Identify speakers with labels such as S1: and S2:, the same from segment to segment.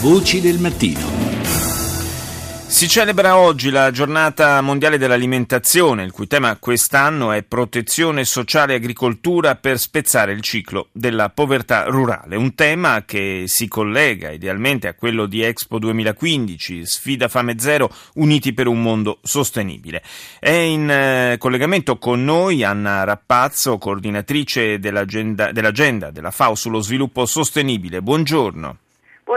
S1: Voci del mattino.
S2: Si celebra oggi la giornata mondiale dell'alimentazione, il cui tema quest'anno è protezione sociale e agricoltura per spezzare il ciclo della povertà rurale, un tema che si collega idealmente a quello di Expo 2015, sfida fame zero, uniti per un mondo sostenibile. È in eh, collegamento con noi Anna Rappazzo, coordinatrice dell'agenda, dell'agenda della FAO sullo sviluppo sostenibile. Buongiorno.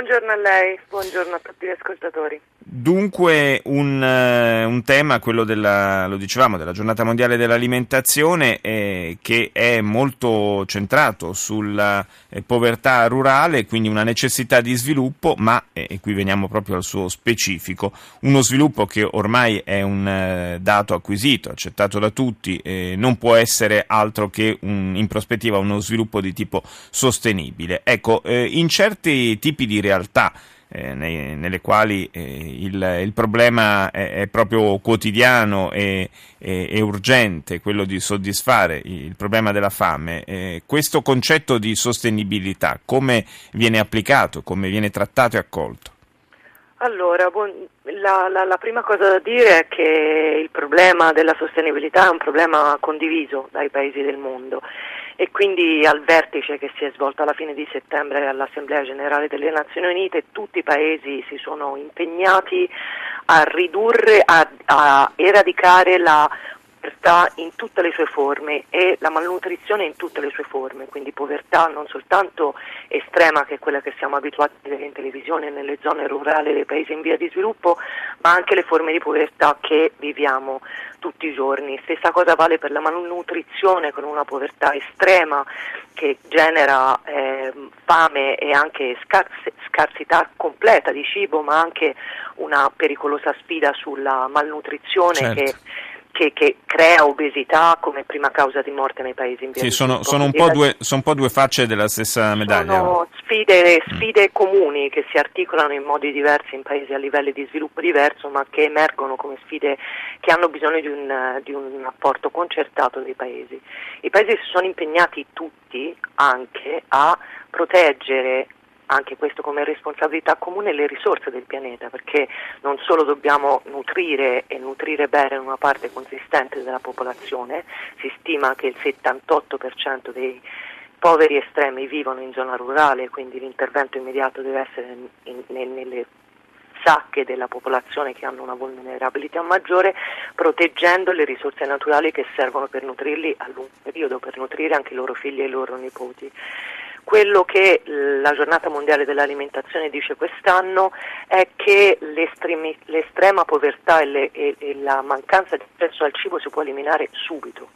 S3: Buongiorno a lei, buongiorno a tutti gli ascoltatori.
S2: Dunque un, uh, un, tema, quello della, dicevamo, della giornata mondiale dell'alimentazione, eh, che è molto centrato sulla eh, povertà rurale, quindi una necessità di sviluppo, ma, eh, e qui veniamo proprio al suo specifico, uno sviluppo che ormai è un eh, dato acquisito, accettato da tutti, non può essere altro che un, in prospettiva uno sviluppo di tipo sostenibile. Ecco, eh, in certi tipi di realtà, eh, nei, nelle quali eh, il, il, problema è, è, proprio quotidiano e, e, e, urgente, quello di soddisfare il problema della fame, eh, questo concetto di sostenibilità come viene applicato, come viene trattato e accolto?
S3: Allora, la, la, la, prima cosa da dire è che il problema della sostenibilità è un problema condiviso dai paesi del mondo e quindi al vertice che si è svolto alla fine di settembre all'Assemblea Generale delle Nazioni Unite tutti i paesi si sono impegnati a ridurre, a, a eradicare la povertà in tutte le sue forme e la malnutrizione in tutte le sue forme, quindi povertà non soltanto estrema che è quella che siamo abituati a vedere in televisione nelle zone rurali dei paesi in via di sviluppo, ma anche le forme di povertà che viviamo tutti i giorni. Stessa cosa vale per la malnutrizione con una povertà estrema che genera eh, fame e anche scarse, scarsità completa di cibo, ma anche una pericolosa sfida sulla malnutrizione
S2: certo.
S3: che che, che, crea obesità come prima causa di morte nei paesi in via
S2: sì, sono, sono, un po due, sono un po' due facce della stessa medaglia.
S3: Sono sfide, mm. sfide mm. comuni che si articolano in modi diversi in paesi a livelli di sviluppo diverso, ma che emergono come sfide che hanno bisogno di un, di un apporto concertato dei paesi. I paesi si sono impegnati tutti anche a proteggere anche questo come responsabilità comune le risorse del pianeta, perché non solo dobbiamo nutrire e nutrire bene una parte consistente della popolazione, si stima che il 78% dei poveri estremi vivono in zona rurale, quindi l'intervento immediato deve essere in, in, nelle sacche della popolazione che hanno una vulnerabilità maggiore, proteggendo le risorse naturali che servono per nutrirli a lungo periodo, per nutrire anche i loro figli e i loro nipoti. Quello che la giornata mondiale dell'alimentazione dice quest'anno è che l'estrema povertà e, le, e, e la mancanza di accesso al cibo si può eliminare subito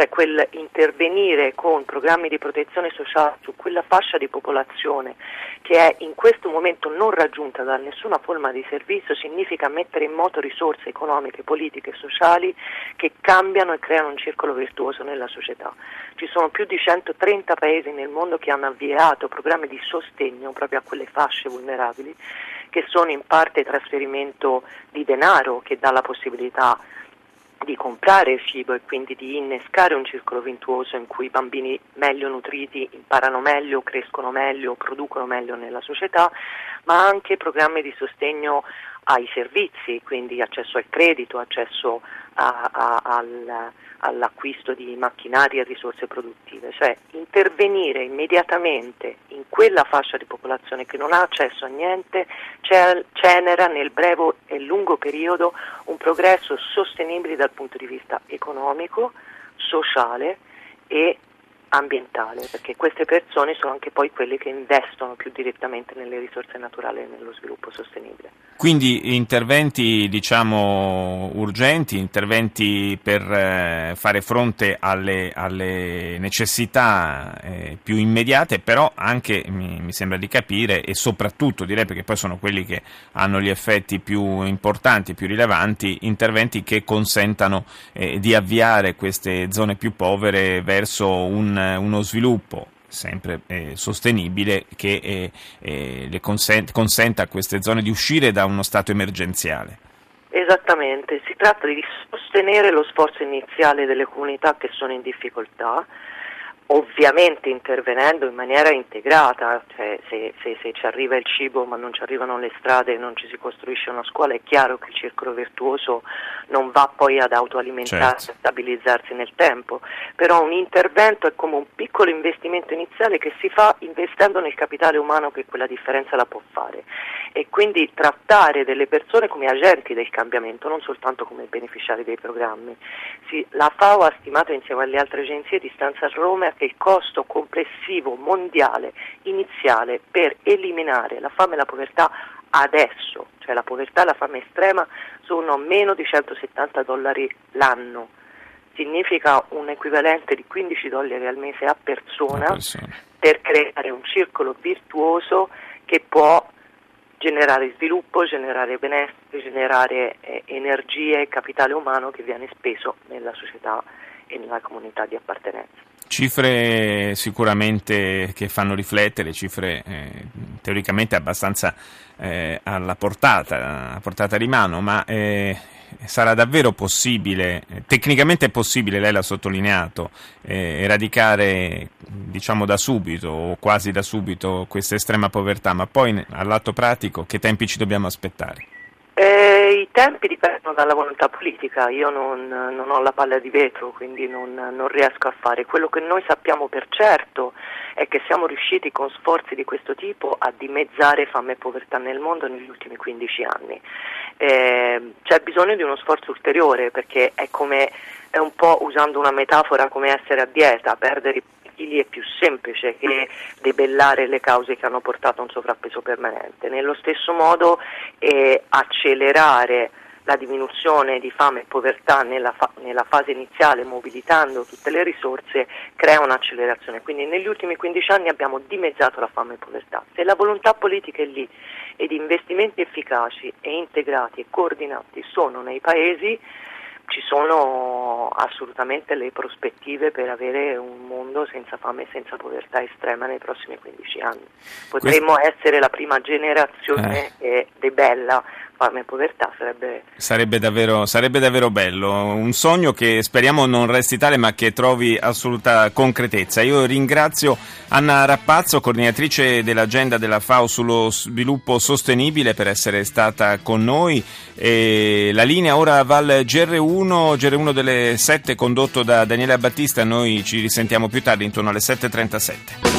S3: cioè quel intervenire con programmi di protezione sociale su quella fascia di popolazione che è in questo momento non raggiunta da nessuna forma di servizio significa mettere in moto risorse economiche, politiche e sociali che cambiano e creano un circolo virtuoso nella società. Ci sono più di 130 paesi nel mondo che hanno avviato programmi di sostegno proprio a quelle fasce vulnerabili che sono in parte trasferimento di denaro che dà la possibilità di comprare cibo e quindi di innescare un circolo virtuoso in cui i bambini meglio nutriti imparano meglio, crescono meglio, producono meglio nella società, ma anche programmi di sostegno ai servizi, quindi accesso al credito, accesso a, a, al, all'acquisto di macchinari e risorse produttive, cioè intervenire immediatamente in quella fascia di popolazione che non ha accesso a niente genera nel breve e lungo periodo un progresso sostenibile dal punto di vista economico, sociale e ambientale, perché queste persone sono anche poi quelle che investono più direttamente nelle risorse naturali e nello sviluppo sostenibile.
S2: Quindi interventi diciamo urgenti, interventi per eh, fare fronte alle, alle necessità eh, più immediate, però anche mi, mi, sembra di capire e soprattutto direi perché poi sono quelli che hanno gli effetti più importanti, più rilevanti, interventi che consentano eh, di avviare queste zone più povere verso un uno sviluppo sempre eh, sostenibile che eh, eh, consent- consenta a queste zone di uscire da uno stato emergenziale.
S3: Esattamente, si tratta di sostenere lo sforzo iniziale delle comunità che sono in difficoltà, ovviamente intervenendo in maniera integrata, cioè se, se, se, ci arriva il cibo ma non ci arrivano le strade e non ci si costruisce una scuola, è chiaro che il circolo virtuoso non va poi ad autoalimentarsi, certo. a stabilizzarsi nel tempo, però un intervento è come un piccolo investimento iniziale che si fa investendo nel capitale umano che quella differenza la può fare e quindi trattare delle persone come agenti del cambiamento, non soltanto come beneficiari dei programmi. Sì, la FAO ha stimato insieme alle altre agenzie di stanza a Roma che il costo complessivo mondiale iniziale per eliminare la fame e la povertà adesso, cioè la povertà e la fame estrema, sono meno di 170 dollari l'anno. Significa un equivalente di 15 dollari al mese a persona, persona. per creare un circolo virtuoso che può generare sviluppo, generare benessere, generare eh, energie e capitale umano che viene speso nella società e nella comunità di appartenenza.
S2: Cifre sicuramente che fanno riflettere, cifre eh, teoricamente abbastanza eh, alla portata, a portata di mano, ma eh, sarà davvero possibile, tecnicamente è possibile, lei l'ha sottolineato, eh, eradicare diciamo da subito o quasi da subito questa estrema povertà, ma poi all'atto pratico che tempi ci dobbiamo aspettare?
S3: I tempi dipendono dalla volontà politica, io non, non ho la palla di vetro, quindi non, non, riesco a fare. Quello che noi sappiamo per certo è che siamo riusciti con sforzi di questo tipo a dimezzare fame e povertà nel mondo negli ultimi 15 anni. Eh, c'è bisogno di uno sforzo ulteriore perché è come, è un po' usando una metafora come essere a dieta, perdere i chili è più semplice che debellare le cause che hanno portato a un sovrappeso permanente. Nello stesso modo eh, accelerare la diminuzione di fame e povertà nella, fa- nella, fase iniziale, mobilitando tutte le risorse, crea un'accelerazione. Quindi negli ultimi 15 anni abbiamo dimezzato la fame e povertà. Se la volontà politica è lì ed investimenti efficaci e integrati e coordinati sono nei paesi, ci sono assolutamente le prospettive per avere un mondo senza fame e senza povertà estrema nei prossimi 15 anni. Potremmo Questo... essere la prima generazione eh. che bella fame e povertà sarebbe...
S2: Sarebbe davvero, sarebbe davvero bello, un sogno che speriamo non resti tale ma che trovi assoluta concretezza. Io ringrazio Anna Rappazzo, coordinatrice dell'agenda della FAO sullo sviluppo sostenibile per essere stata con noi. E la linea ora va al GR1, GR1 delle 7 condotto da Daniele Battista, noi ci risentiamo più tardi intorno alle 7.37.